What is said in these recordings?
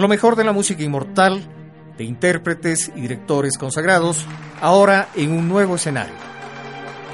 Lo mejor de la música inmortal, de intérpretes y directores consagrados, ahora en un nuevo escenario.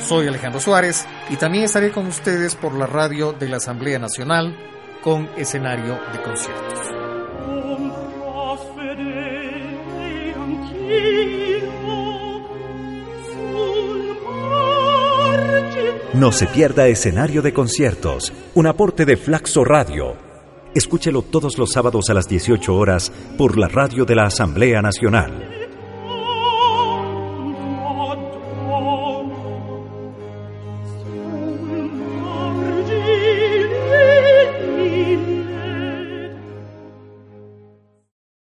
Soy Alejandro Suárez y también estaré con ustedes por la radio de la Asamblea Nacional con escenario de conciertos. No se pierda escenario de conciertos, un aporte de Flaxo Radio Escúchelo todos los sábados a las 18 horas por la radio de la Asamblea Nacional.